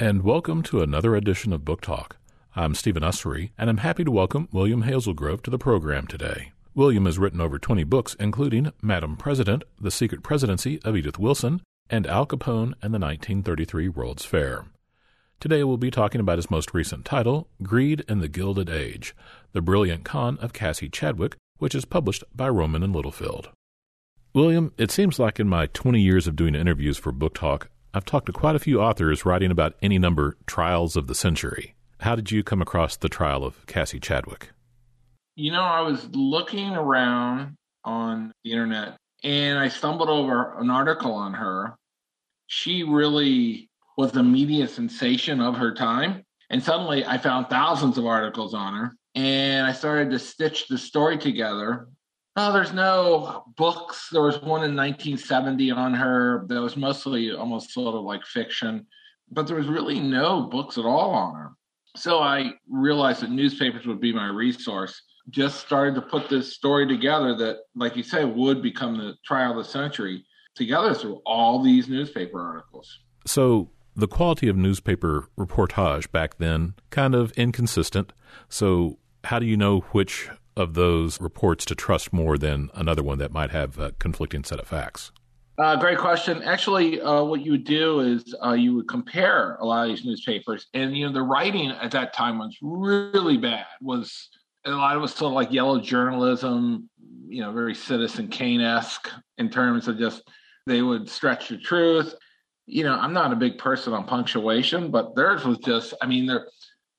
and welcome to another edition of Book Talk. I'm Stephen Ussery, and I'm happy to welcome William Hazelgrove to the program today. William has written over 20 books, including Madam President, The Secret Presidency of Edith Wilson, and Al Capone and the 1933 World's Fair. Today we'll be talking about his most recent title, Greed in the Gilded Age, The Brilliant Con of Cassie Chadwick, which is published by Rowman and Littlefield. William, it seems like in my 20 years of doing interviews for Book Talk, I've talked to quite a few authors writing about any number trials of the century. How did you come across the trial of Cassie Chadwick? You know, I was looking around on the internet and I stumbled over an article on her. She really was the media sensation of her time. And suddenly I found thousands of articles on her and I started to stitch the story together. There's no books. There was one in 1970 on her that was mostly almost sort of like fiction, but there was really no books at all on her. So I realized that newspapers would be my resource. Just started to put this story together that, like you say, would become the trial of the century together through all these newspaper articles. So the quality of newspaper reportage back then kind of inconsistent. So how do you know which of those reports to trust more than another one that might have a conflicting set of facts? Uh, great question. Actually, uh, what you would do is uh, you would compare a lot of these newspapers, and you know the writing at that time was really bad. Was a lot of it was sort of like yellow journalism, you know, very Citizen Kane esque in terms of just they would stretch the truth. You know, I'm not a big person on punctuation, but theirs was just. I mean, their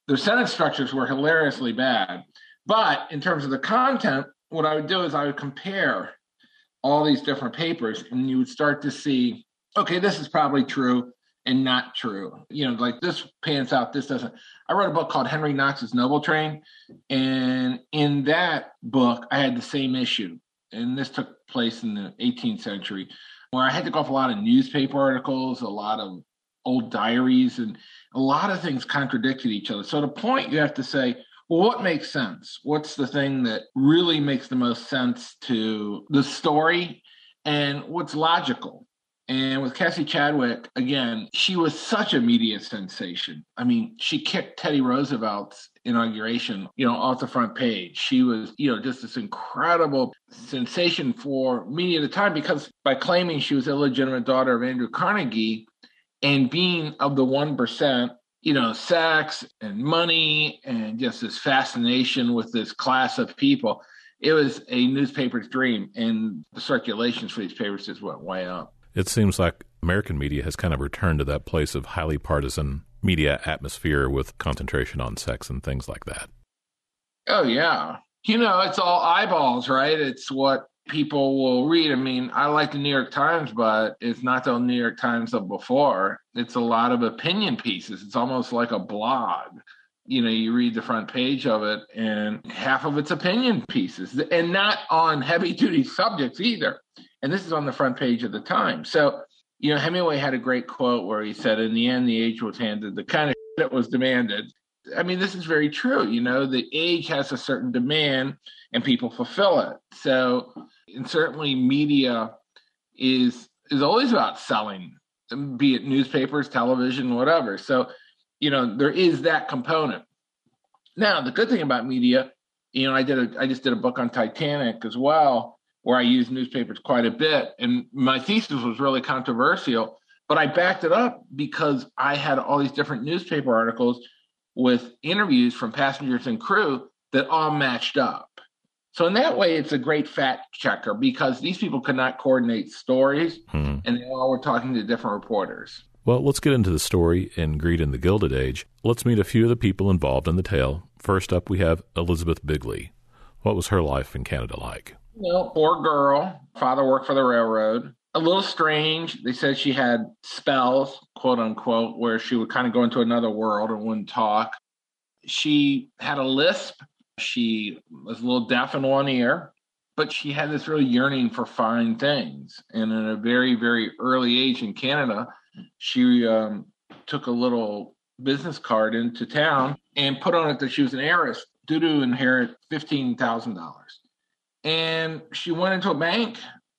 their sentence structures were hilariously bad. But in terms of the content, what I would do is I would compare all these different papers and you would start to see okay this is probably true and not true. You know like this pans out this doesn't. I wrote a book called henry knox's noble train and in that book i had the same issue. And this took place in the 18th century where i had to go off a lot of newspaper articles a lot of old diaries and a lot of things contradicted each other. So the point you have to say what makes sense? What's the thing that really makes the most sense to the story and what's logical? And with Cassie Chadwick, again, she was such a media sensation. I mean, she kicked Teddy Roosevelt's inauguration, you know, off the front page. She was, you know, just this incredible sensation for media at the time because by claiming she was illegitimate daughter of Andrew Carnegie and being of the 1%, you know, sex and money and just this fascination with this class of people. It was a newspaper's dream, and the circulations for these papers just went way up. It seems like American media has kind of returned to that place of highly partisan media atmosphere with concentration on sex and things like that. Oh, yeah. You know, it's all eyeballs, right? It's what people will read. I mean, I like the New York Times, but it's not the New York Times of before. It's a lot of opinion pieces. It's almost like a blog. You know, you read the front page of it, and half of it's opinion pieces, and not on heavy duty subjects either. And this is on the front page of the Times. So, you know, Hemingway had a great quote where he said, In the end, the age was handed the kind of that was demanded. I mean, this is very true. You know, the age has a certain demand and people fulfill it. So, and certainly media is is always about selling, be it newspapers, television, whatever. So, you know, there is that component. Now, the good thing about media, you know, I did a I just did a book on Titanic as well, where I used newspapers quite a bit, and my thesis was really controversial, but I backed it up because I had all these different newspaper articles with interviews from passengers and crew that all matched up. So in that way, it's a great fact checker because these people could not coordinate stories, mm-hmm. and they all were talking to different reporters. Well, let's get into the story in Greed in the Gilded Age. Let's meet a few of the people involved in the tale. First up, we have Elizabeth Bigley. What was her life in Canada like? Well, poor girl. Father worked for the railroad. A little strange. They said she had spells, quote unquote, where she would kind of go into another world and wouldn't talk. She had a lisp she was a little deaf in one ear, but she had this real yearning for fine things. And at a very, very early age in Canada, she um, took a little business card into town and put on it that she was an heiress due to inherit $15,000. And she went into a bank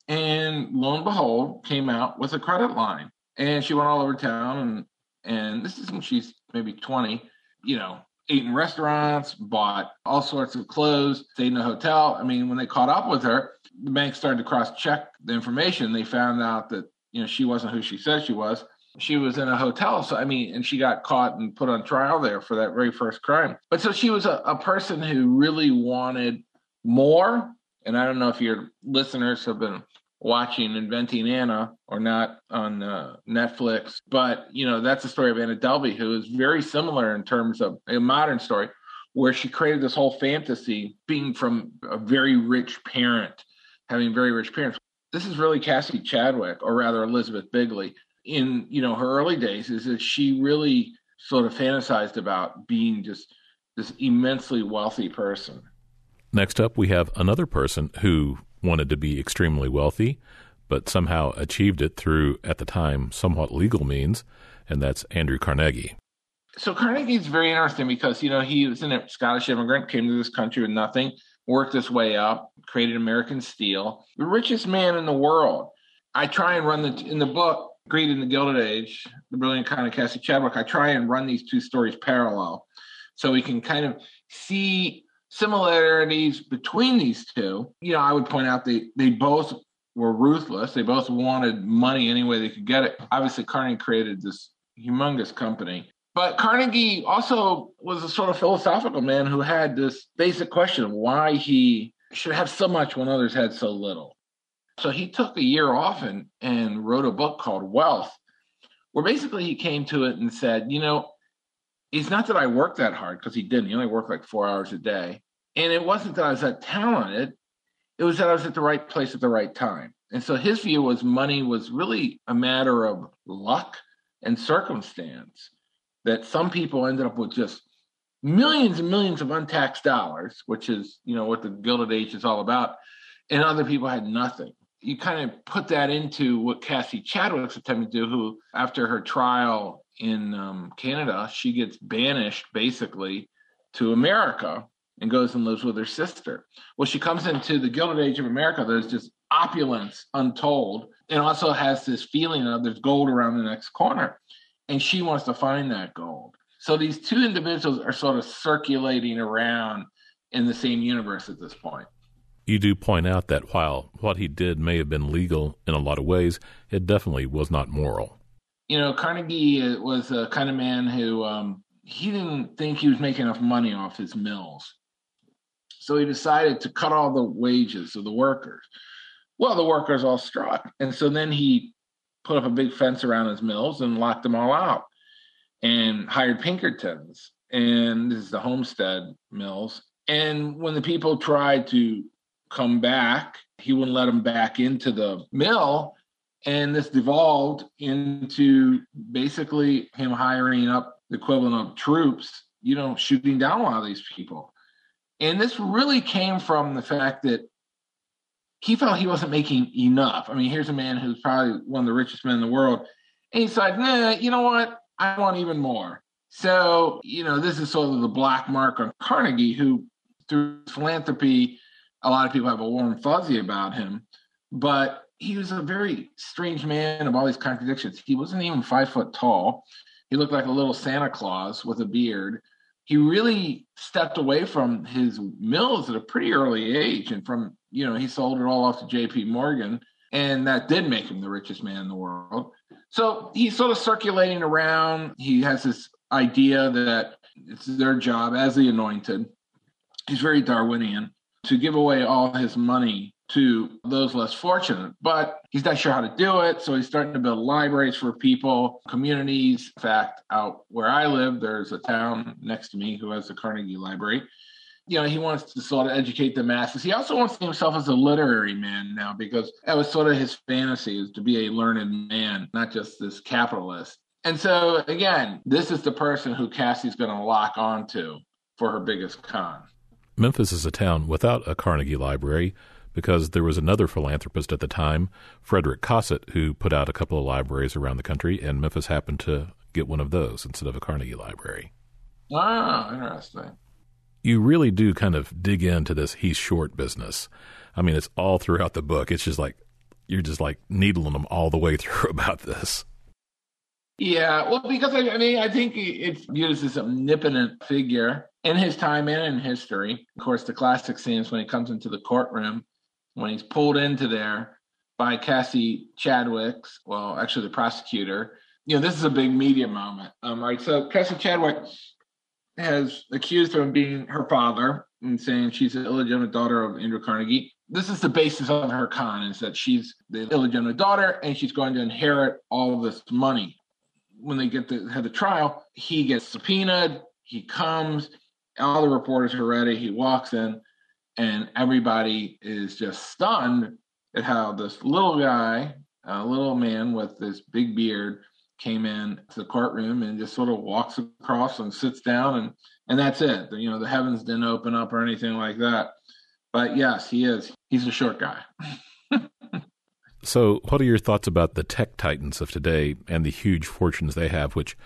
and lo and behold, came out with a credit line. And she went all over town and and this is when she's maybe 20, you know, ate in restaurants, bought all sorts of clothes, stayed in a hotel. I mean, when they caught up with her, the bank started to cross check the information. They found out that, you know, she wasn't who she said she was. She was in a hotel. So, I mean, and she got caught and put on trial there for that very first crime. But so she was a, a person who really wanted more. And I don't know if your listeners have been watching Inventing Anna or not on uh, Netflix. But, you know, that's the story of Anna Delvey, who is very similar in terms of a modern story where she created this whole fantasy being from a very rich parent, having very rich parents. This is really Cassie Chadwick, or rather Elizabeth Bigley, in, you know, her early days is that she really sort of fantasized about being just this immensely wealthy person. Next up, we have another person who wanted to be extremely wealthy, but somehow achieved it through, at the time, somewhat legal means, and that's Andrew Carnegie. So Carnegie is very interesting because you know he was a Scottish immigrant, came to this country with nothing, worked his way up, created American Steel, the richest man in the world. I try and run the in the book Greed in the Gilded Age, the brilliant con of Cassie Chadwick. I try and run these two stories parallel, so we can kind of see similarities between these two, you know, I would point out they they both were ruthless. They both wanted money any way they could get it. Obviously, Carnegie created this humongous company. But Carnegie also was a sort of philosophical man who had this basic question of why he should have so much when others had so little. So he took a year off and, and wrote a book called Wealth, where basically he came to it and said, you know, it's not that I worked that hard because he didn't. He only worked like four hours a day. And it wasn't that I was that talented. It was that I was at the right place at the right time. And so his view was money was really a matter of luck and circumstance. That some people ended up with just millions and millions of untaxed dollars, which is, you know, what the Gilded Age is all about, and other people had nothing. You kind of put that into what Cassie Chadwick's attempting to do, who, after her trial in um, Canada, she gets banished basically to America and goes and lives with her sister. Well, she comes into the Gilded Age of America. There's just opulence untold, and also has this feeling of there's gold around the next corner, and she wants to find that gold. So these two individuals are sort of circulating around in the same universe at this point. You do point out that while what he did may have been legal in a lot of ways, it definitely was not moral you know, Carnegie was a kind of man who um, he didn't think he was making enough money off his mills. So he decided to cut all the wages of the workers. Well, the workers all struck. And so then he put up a big fence around his mills and locked them all out and hired Pinkertons. And this is the Homestead Mills. And when the people tried to come back, he wouldn't let them back into the mill and this devolved into basically him hiring up the equivalent of troops, you know, shooting down a lot of these people. And this really came from the fact that he felt he wasn't making enough. I mean, here's a man who's probably one of the richest men in the world. And he's like, nah, you know what? I want even more. So, you know, this is sort of the black mark on Carnegie, who through philanthropy, a lot of people have a warm fuzzy about him. But he was a very strange man of all these contradictions. He wasn't even five foot tall. He looked like a little Santa Claus with a beard. He really stepped away from his mills at a pretty early age, and from you know he sold it all off to J.P. Morgan, and that did make him the richest man in the world. So he's sort of circulating around. He has this idea that it's their job as the anointed. He's very Darwinian to give away all his money to those less fortunate. But he's not sure how to do it. So he's starting to build libraries for people, communities. In fact, out where I live, there's a town next to me who has the Carnegie Library. You know, he wants to sort of educate the masses. He also wants to see himself as a literary man now because that was sort of his fantasy is to be a learned man, not just this capitalist. And so again, this is the person who Cassie's going to lock onto for her biggest con. Memphis is a town without a Carnegie Library, because there was another philanthropist at the time, Frederick Cossitt, who put out a couple of libraries around the country, and Memphis happened to get one of those instead of a Carnegie Library. Ah, interesting. You really do kind of dig into this he's short business. I mean, it's all throughout the book. It's just like you're just like needling them all the way through about this. Yeah, well, because I, I mean, I think it's as this omnipotent figure in his time and in history. Of course, the classic scenes when he comes into the courtroom, when he's pulled into there by Cassie Chadwick's, well, actually the prosecutor. You know, this is a big media moment. Um, right. So Cassie Chadwick has accused him of being her father and saying she's an illegitimate daughter of Andrew Carnegie. This is the basis of her con is that she's the illegitimate daughter and she's going to inherit all this money. When they get to have the trial, he gets subpoenaed, he comes, all the reporters are ready, he walks in, and everybody is just stunned at how this little guy, a little man with this big beard, came in to the courtroom and just sort of walks across and sits down and and that's it. You know, the heavens didn't open up or anything like that. But yes, he is. He's a short guy. so, what are your thoughts about the tech titans of today and the huge fortunes they have, which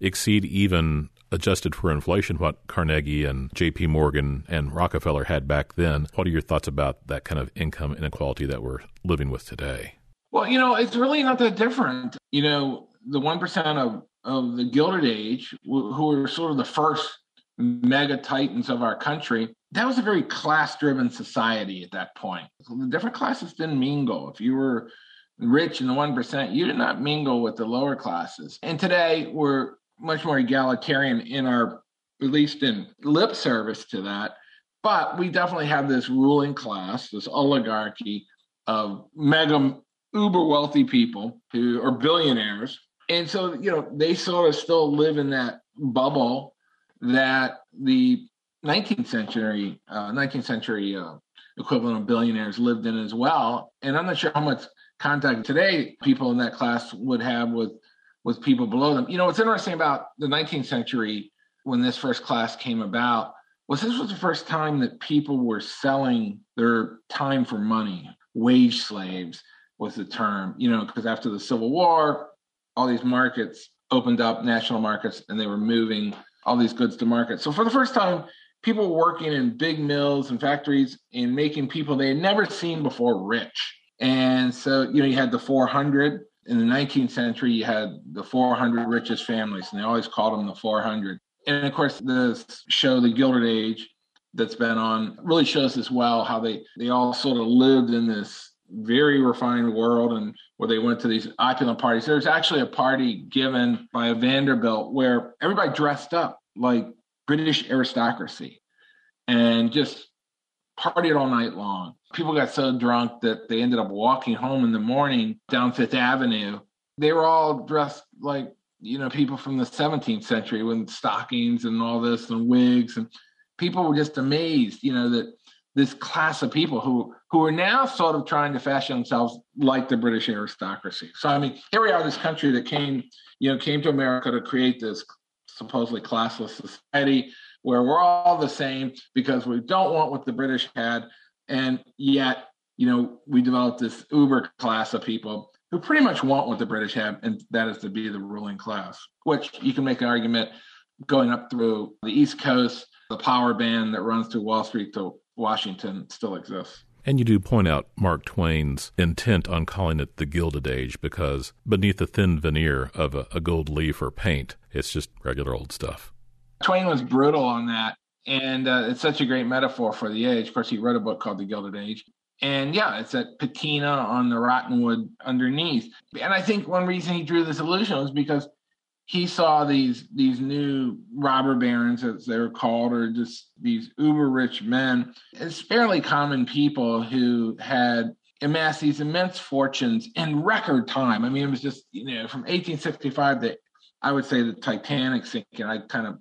exceed even adjusted for inflation what Carnegie and J.P. Morgan and Rockefeller had back then? What are your thoughts about that kind of income inequality that we're living with today? Well, you know, it's really not that different. You know, the 1% of, of the Gilded Age, who were sort of the first mega titans of our country, that was a very class driven society at that point. The different classes didn't mingle. If you were rich in the 1%, you did not mingle with the lower classes. And today we're much more egalitarian in our, at least in lip service to that. But we definitely have this ruling class, this oligarchy of mega uber wealthy people who are billionaires and so you know they sort of still live in that bubble that the 19th century uh, 19th century uh, equivalent of billionaires lived in as well and i'm not sure how much contact today people in that class would have with with people below them you know what's interesting about the 19th century when this first class came about was this was the first time that people were selling their time for money wage slaves was the term you know because after the civil war all these markets opened up, national markets, and they were moving all these goods to market. So for the first time, people were working in big mills and factories and making people they had never seen before rich. And so, you know, you had the 400 in the 19th century, you had the 400 richest families, and they always called them the 400. And of course, the show, The Gilded Age, that's been on really shows as well how they they all sort of lived in this very refined world and where they went to these opulent parties. There's actually a party given by a Vanderbilt where everybody dressed up like British aristocracy and just partied all night long. People got so drunk that they ended up walking home in the morning down Fifth Avenue. They were all dressed like, you know, people from the 17th century with stockings and all this and wigs. And people were just amazed, you know, that this class of people who who are now sort of trying to fashion themselves like the British aristocracy. So I mean, here we are, this country that came, you know, came to America to create this supposedly classless society where we're all the same because we don't want what the British had, and yet, you know, we developed this uber class of people who pretty much want what the British have, and that is to be the ruling class. Which you can make an argument going up through the East Coast, the power band that runs through Wall Street to Washington still exists. And you do point out Mark Twain's intent on calling it the Gilded Age because beneath the thin veneer of a, a gold leaf or paint, it's just regular old stuff. Twain was brutal on that. And uh, it's such a great metaphor for the age. Of course, he wrote a book called The Gilded Age. And yeah, it's that patina on the rotten wood underneath. And I think one reason he drew this illusion was because he saw these these new robber barons as they were called or just these uber rich men as fairly common people who had amassed these immense fortunes in record time i mean it was just you know from 1865 to i would say the titanic sinking i kind of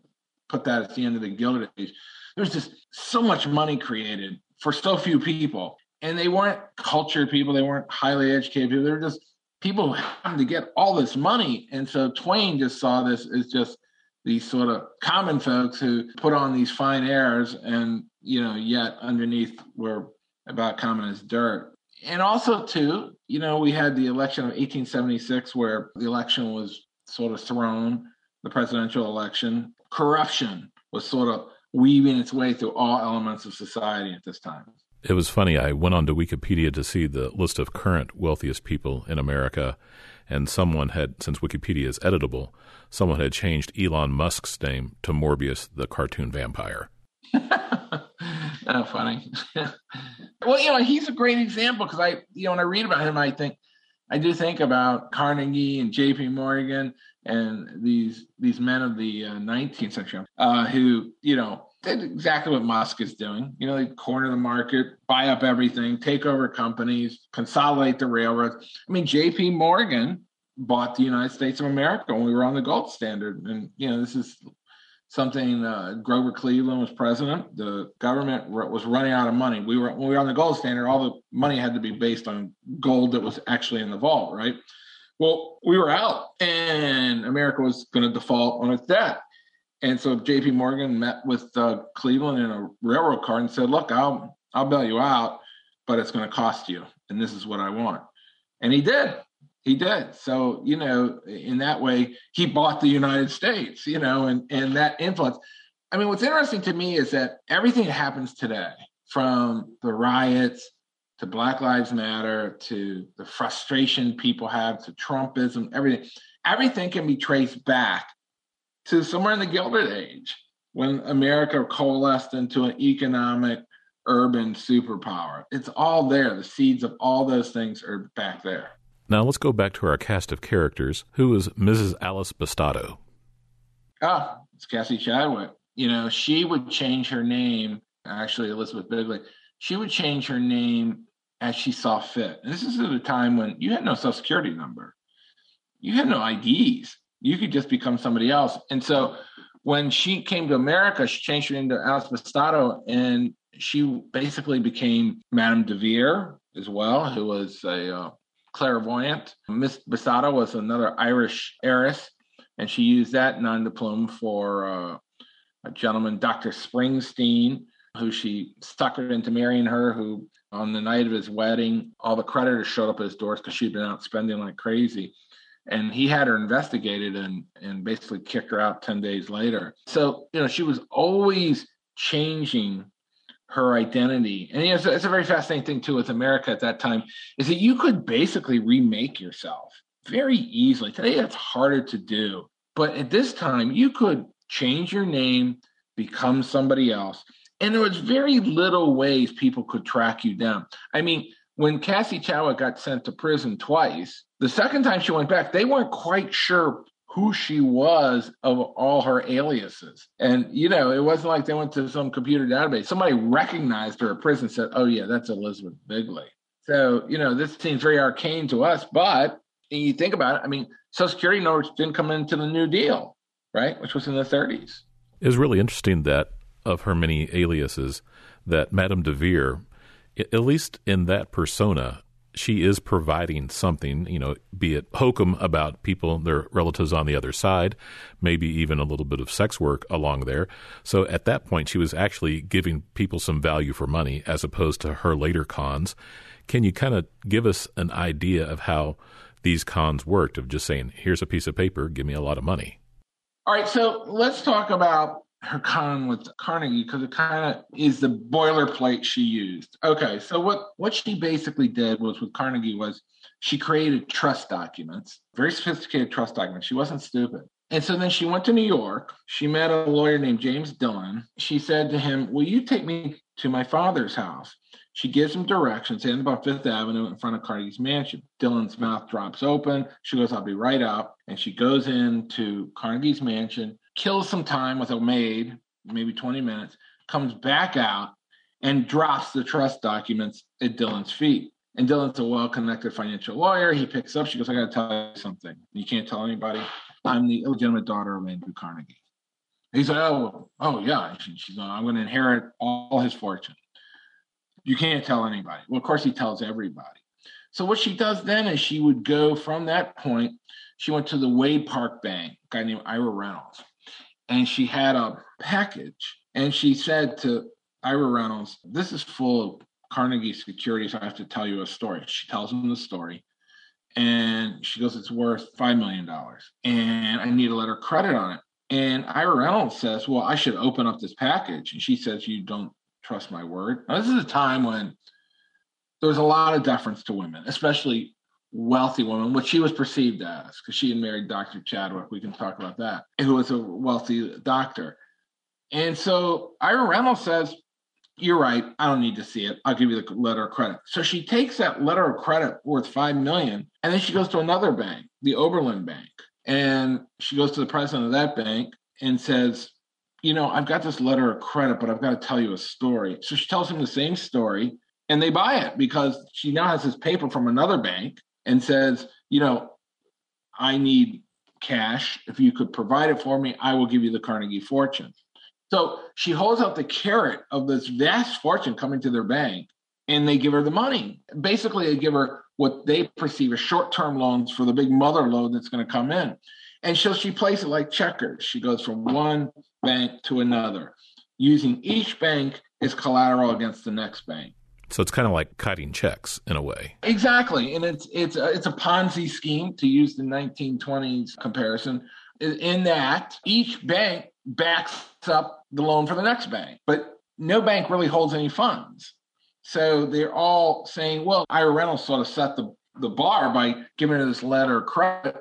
put that at the end of the gilded age there's just so much money created for so few people and they weren't cultured people they weren't highly educated people they were just people who happened to get all this money. And so Twain just saw this as just these sort of common folks who put on these fine airs and, you know, yet underneath were about common as dirt. And also, too, you know, we had the election of 1876 where the election was sort of thrown, the presidential election. Corruption was sort of weaving its way through all elements of society at this time. It was funny. I went onto Wikipedia to see the list of current wealthiest people in America, and someone had, since Wikipedia is editable, someone had changed Elon Musk's name to Morbius the cartoon vampire. oh, funny. well, you know, he's a great example because I, you know, when I read about him, I think, I do think about Carnegie and J.P. Morgan and these these men of the uh, 19th century uh, who, you know, did exactly what Musk is doing. You know, they corner the market, buy up everything, take over companies, consolidate the railroads. I mean, J.P. Morgan bought the United States of America when we were on the gold standard, and you know, this is something uh, Grover Cleveland was president. The government was running out of money. We were when we were on the gold standard. All the money had to be based on gold that was actually in the vault, right? Well, we were out, and America was going to default on its debt. And so J.P. Morgan met with uh, Cleveland in a railroad car and said, "Look, I'll I'll bail you out, but it's going to cost you, and this is what I want." And he did. He did. So, you know, in that way, he bought the United States, you know, and, and that influence. I mean, what's interesting to me is that everything happens today, from the riots to Black Lives Matter to the frustration people have to Trumpism, everything, everything can be traced back to somewhere in the Gilded Age when America coalesced into an economic urban superpower. It's all there. The seeds of all those things are back there. Now let's go back to our cast of characters. Who is Mrs. Alice Bastato? Ah, it's Cassie Chadwick. You know, she would change her name. Actually, Elizabeth Bigley. She would change her name as she saw fit. And this is at a time when you had no social security number, you had no IDs. You could just become somebody else. And so, when she came to America, she changed her name to Alice Bastato, and she basically became Madame de Vere as well, who was a uh, clairvoyant. Miss Bastato was another Irish heiress, and she used that non diploma for uh, a gentleman, Dr. Springsteen, who she suckered into marrying her, who on the night of his wedding, all the creditors showed up at his doors because she'd been out spending like crazy. And he had her investigated and, and basically kicked her out 10 days later. So, you know, she was always changing her identity. And you know, it's, it's a very fascinating thing too with America at that time is that you could basically remake yourself very easily. Today it's harder to do, but at this time you could change your name, become somebody else. And there was very little ways people could track you down. I mean, when Cassie Chadwick got sent to prison twice, the second time she went back, they weren't quite sure who she was of all her aliases. And, you know, it wasn't like they went to some computer database. Somebody recognized her at prison said, oh, yeah, that's Elizabeth Bigley. So, you know, this seems very arcane to us, but you think about it, I mean, Social Security numbers didn't come into the New Deal, right? Which was in the 30s. It's really interesting that of her many aliases, that Madame de Vere, at least in that persona, she is providing something, you know, be it hokum about people, their relatives on the other side, maybe even a little bit of sex work along there. So at that point, she was actually giving people some value for money as opposed to her later cons. Can you kind of give us an idea of how these cons worked of just saying, here's a piece of paper, give me a lot of money? All right, so let's talk about her con with Carnegie because it kind of is the boilerplate she used. Okay, so what what she basically did was with Carnegie was she created trust documents, very sophisticated trust documents. She wasn't stupid. And so then she went to New York. She met a lawyer named James Dillon. She said to him, Will you take me to my father's house? She gives him directions, and about Fifth Avenue in front of Carnegie's mansion. Dillon's mouth drops open. She goes, I'll be right out. And she goes into Carnegie's mansion kills some time with a maid, maybe 20 minutes, comes back out and drops the trust documents at Dillon's feet. And Dillon's a well connected financial lawyer. He picks up, she goes, I got to tell you something. You can't tell anybody. I'm the illegitimate daughter of Andrew Carnegie. He's like, oh, oh yeah. she's like, I'm going to inherit all his fortune. You can't tell anybody. Well, of course, he tells everybody. So what she does then is she would go from that point. She went to the Wade Park Bank, a guy named Ira Reynolds and she had a package and she said to Ira Reynolds, This is full of Carnegie securities. I have to tell you a story. She tells him the story. And she goes, It's worth $5 million. And I need a letter of credit on it. And Ira Reynolds says, Well, I should open up this package. And she says, You don't trust my word. Now, this is a time when there was a lot of deference to women, especially wealthy woman, what she was perceived as, because she had married Dr. Chadwick. We can talk about that, who was a wealthy doctor. And so Ira Reynolds says, You're right. I don't need to see it. I'll give you the letter of credit. So she takes that letter of credit worth five million, and then she goes to another bank, the Oberlin Bank. And she goes to the president of that bank and says, You know, I've got this letter of credit, but I've got to tell you a story. So she tells him the same story, and they buy it because she now has this paper from another bank and says, you know, I need cash. If you could provide it for me, I will give you the Carnegie fortune. So she holds out the carrot of this vast fortune coming to their bank, and they give her the money. Basically, they give her what they perceive as short term loans for the big mother lode that's going to come in. And so she plays it like checkers. She goes from one bank to another, using each bank as collateral against the next bank. So it's kind of like cutting checks in a way. Exactly, and it's it's a, it's a Ponzi scheme to use the 1920s comparison. In that each bank backs up the loan for the next bank, but no bank really holds any funds. So they're all saying, "Well, Ira Reynolds sort of set the the bar by giving her this letter of credit."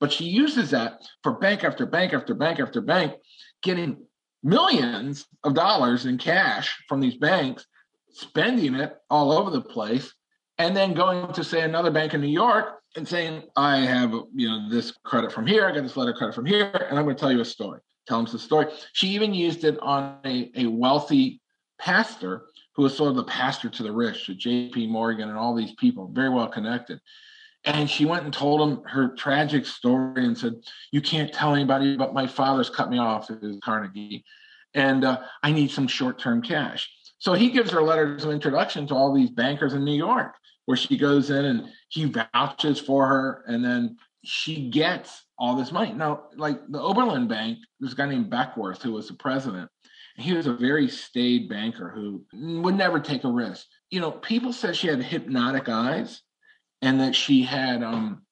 But she uses that for bank after bank after bank after bank, getting millions of dollars in cash from these banks spending it all over the place, and then going to say another bank in New York and saying, I have you know this credit from here, I got this letter credit from here, and I'm going to tell you a story. Tell them the story. She even used it on a, a wealthy pastor who was sort of the pastor to the rich, to J.P. Morgan and all these people, very well connected. And she went and told him her tragic story and said, "You can't tell anybody, but my father's cut me off at Carnegie, and uh, I need some short-term cash." So he gives her letters of introduction to all these bankers in New York, where she goes in and he vouches for her, and then she gets all this money. Now, like the Oberlin Bank, there's a guy named Beckworth who was the president. He was a very staid banker who would never take a risk. You know, people said she had hypnotic eyes and that she had um,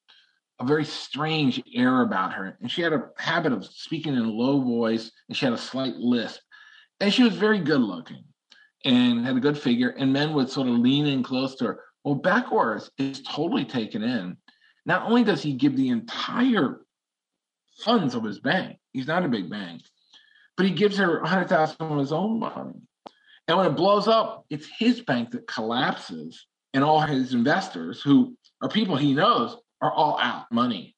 a very strange air about her. And she had a habit of speaking in a low voice and she had a slight lisp. And she was very good looking and had a good figure, and men would sort of lean in close to her. Well, Beckworth is totally taken in. Not only does he give the entire funds of his bank, he's not a big bank, but he gives her a hundred thousand of his own money. And when it blows up, it's his bank that collapses, and all his investors, who are people he knows, are all out money.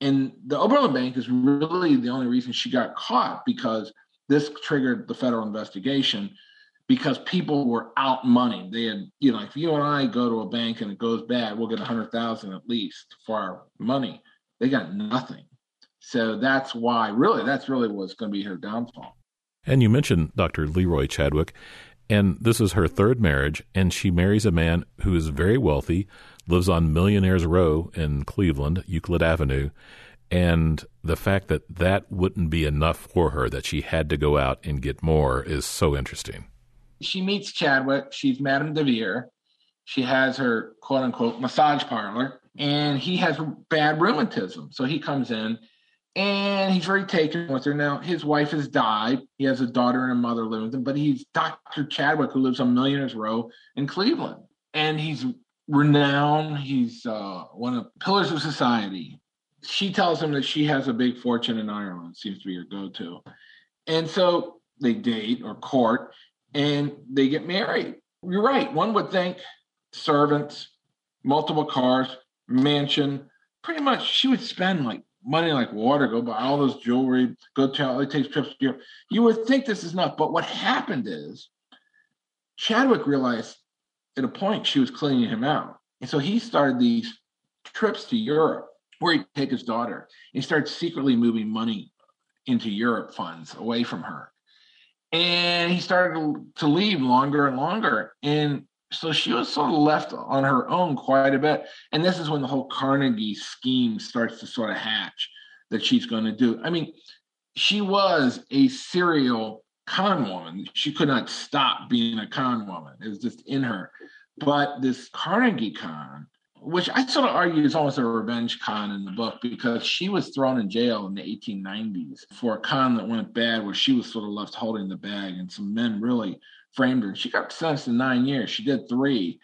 And the Oberlin Bank is really the only reason she got caught because this triggered the federal investigation because people were out money. They had, you know, if you and I go to a bank and it goes bad, we'll get a hundred thousand at least for our money. They got nothing. So that's why really that's really what's going to be her downfall. And you mentioned Dr. Leroy Chadwick, and this is her third marriage, and she marries a man who is very wealthy, lives on Millionaires Row in Cleveland, Euclid Avenue, and the fact that that wouldn't be enough for her, that she had to go out and get more, is so interesting she meets Chadwick. She's Madame DeVere. She has her quote unquote massage parlor, and he has bad rheumatism. So he comes in and he's very taken with her. Now, his wife has died. He has a daughter and a mother living with him, but he's Dr. Chadwick, who lives on Millionaires Row in Cleveland. And he's renowned. He's uh, one of the pillars of society. She tells him that she has a big fortune in Ireland, seems to be her go to. And so they date or court and they get married. You're right. One would think servants, multiple cars, mansion. Pretty much, she would spend like money like water, go buy all this jewelry, go to all takes trips to Europe. You would think this is enough, but what happened is Chadwick realized at a point she was cleaning him out, and so he started these trips to Europe where he'd take his daughter. He started secretly moving money into Europe funds away from her and he started to leave longer and longer. And so she was sort of left on her own quite a bit. And this is when the whole Carnegie scheme starts to sort of hatch that she's going to do. I mean, she was a serial con woman. She could not stop being a con woman. It was just in her. But this Carnegie con which I sort of argue is almost a revenge con in the book because she was thrown in jail in the 1890s for a con that went bad where she was sort of left holding the bag and some men really framed her. She got sentenced to nine years. She did three,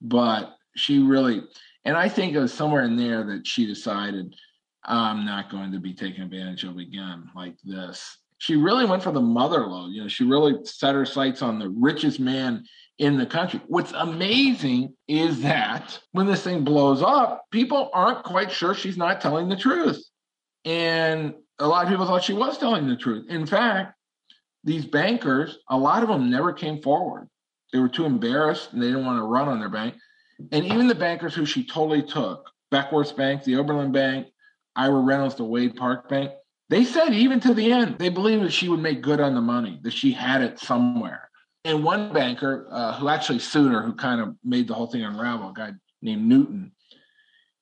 but she really, and I think it was somewhere in there that she decided, I'm not going to be taken advantage of again like this. She really went for the mother lode. You know, she really set her sights on the richest man in the country. What's amazing is that when this thing blows up, people aren't quite sure she's not telling the truth. And a lot of people thought she was telling the truth. In fact, these bankers, a lot of them never came forward. They were too embarrassed and they didn't want to run on their bank. And even the bankers who she totally took, Beckworth Bank, the Oberlin Bank, Ira Reynolds, the Wade Park Bank, they said even to the end, they believed that she would make good on the money, that she had it somewhere. And one banker uh, who actually sued her, who kind of made the whole thing unravel, a guy named Newton,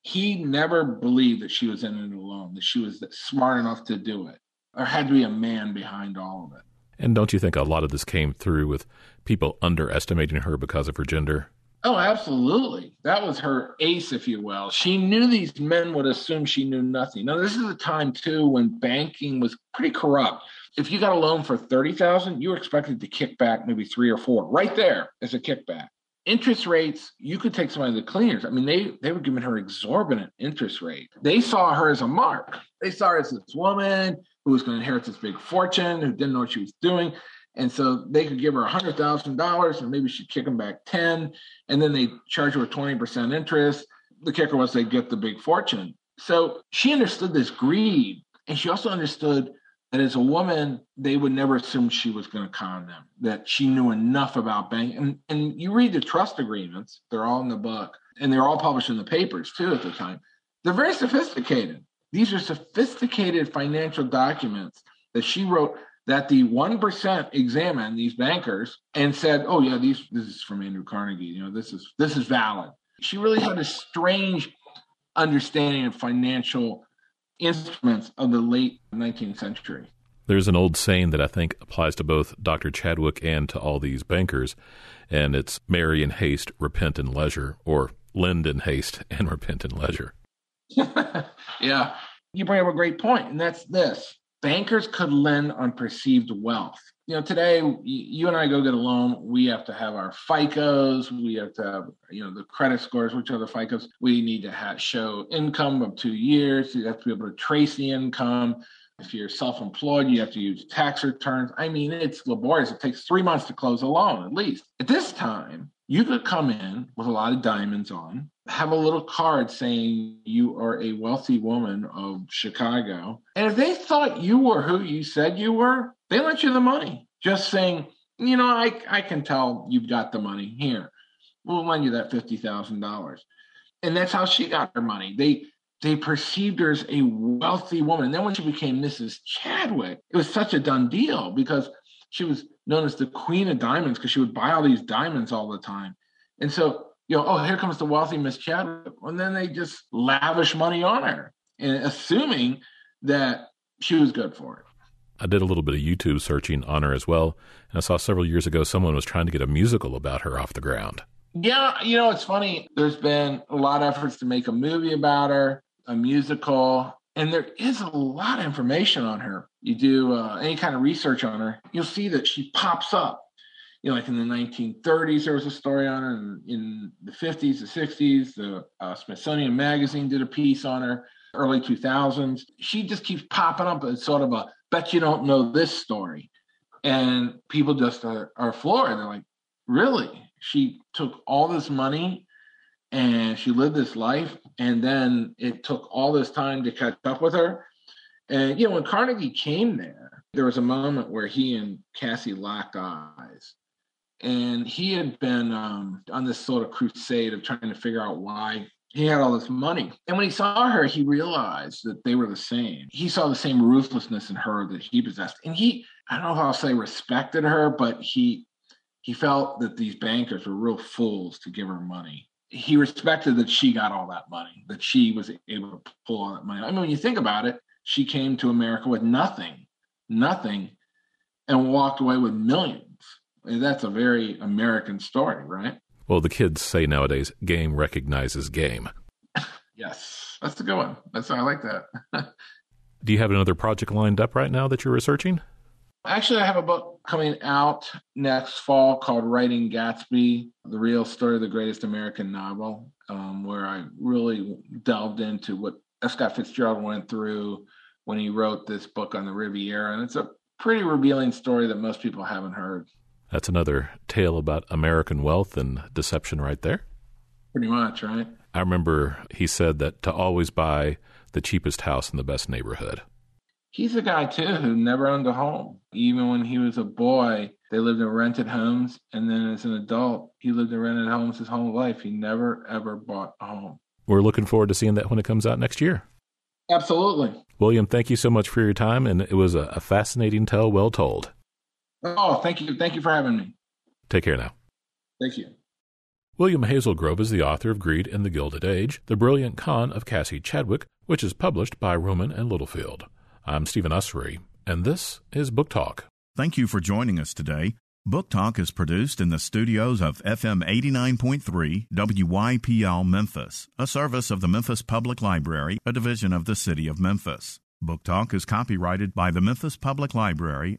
he never believed that she was in it alone, that she was smart enough to do it. There had to be a man behind all of it. And don't you think a lot of this came through with people underestimating her because of her gender? Oh, absolutely. That was her ace, if you will. She knew these men would assume she knew nothing. Now, this is a time, too, when banking was pretty corrupt if you got a loan for 30,000, you were expected to kick back maybe three or four right there as a kickback. Interest rates, you could take somebody of the cleaners. I mean, they they were giving her exorbitant interest rate. They saw her as a mark. They saw her as this woman who was going to inherit this big fortune, who didn't know what she was doing. And so they could give her $100,000 and maybe she'd kick them back 10. And then they charge her 20% interest. The kicker was they'd get the big fortune. So she understood this greed. And she also understood that as a woman, they would never assume she was going to con them, that she knew enough about banking. And, and you read the trust agreements, they're all in the book, and they're all published in the papers too at the time. They're very sophisticated. These are sophisticated financial documents that she wrote that the 1% examined these bankers and said, oh yeah, these this is from Andrew Carnegie, you know, this is this is valid. She really had a strange understanding of financial instruments of the late 19th century. There's an old saying that I think applies to both Dr. Chadwick and to all these bankers, and it's marry in haste, repent in leisure, or lend in haste and repent in leisure. yeah, you bring up a great point, and that's this bankers could lend on perceived wealth. You know, today you and I go get a loan, we have to have our FICOs, we have to have, you know, the credit scores, which are the FICOs. We need to have, show income of two years. You have to be able to trace the income. If you're self-employed, you have to use tax returns. I mean, it's laborious. It takes three months to close a loan, at least. At this time, you could come in with a lot of diamonds on, have a little card saying you are a wealthy woman of Chicago. And if they thought you were who you said you were, they lent you the money. Just saying, you know, I, I can tell you've got the money here. We'll lend you that $50,000. And that's how she got her money. They they perceived her as a wealthy woman. And then when she became Mrs. Chadwick, it was such a done deal because she was known as the queen of diamonds because she would buy all these diamonds all the time. And so, you know, oh, here comes the wealthy Miss Chadwick. And then they just lavish money on her and assuming that she was good for it. I did a little bit of YouTube searching on her as well. And I saw several years ago someone was trying to get a musical about her off the ground. Yeah, you know, it's funny. There's been a lot of efforts to make a movie about her, a musical, and there is a lot of information on her. You do uh, any kind of research on her, you'll see that she pops up. You know, like in the 1930s, there was a story on her. And in the 50s, the 60s, the uh, Smithsonian Magazine did a piece on her. Early 2000s, she just keeps popping up as sort of a bet you don't know this story, and people just are, are floored. They're like, really? She took all this money and she lived this life and then it took all this time to catch up with her and you know when carnegie came there there was a moment where he and cassie locked eyes and he had been um, on this sort of crusade of trying to figure out why he had all this money. And when he saw her, he realized that they were the same. He saw the same ruthlessness in her that he possessed. And he, I don't know if I'll say respected her, but he he felt that these bankers were real fools to give her money he respected that she got all that money, that she was able to pull all that money. I mean, when you think about it, she came to America with nothing, nothing, and walked away with millions. that's a very American story, right? Well, the kids say nowadays game recognizes game. Yes, that's a good one. That's I like that. Do you have another project lined up right now that you're researching? Actually, I have a book coming out next fall called Writing Gatsby, the real story of the greatest American novel, um, where I really delved into what F. Scott Fitzgerald went through when he wrote this book on the Riviera. And it's a pretty revealing story that most people haven't heard. That's another tale about American wealth and deception right there. Pretty much, right? I remember he said that to always buy the cheapest house in the best neighborhood. He's a guy too who never owned a home. Even when he was a boy, they lived in rented homes, and then as an adult, he lived in rented homes his whole life. He never ever bought a home. We're looking forward to seeing that when it comes out next year. Absolutely. William, thank you so much for your time, and it was a, a fascinating tale, well told. Oh, thank you. Thank you for having me. Take care now. Thank you. William Hazelgrove is the author of Greed in the Gilded Age, The Brilliant Con of Cassie Chadwick, which is published by Rowman and Littlefield. I'm Stephen Usery, and this is Book Talk. Thank you for joining us today. Book Talk is produced in the studios of FM 89.3 WYPL Memphis, a service of the Memphis Public Library, a division of the City of Memphis. Book Talk is copyrighted by the Memphis Public Library,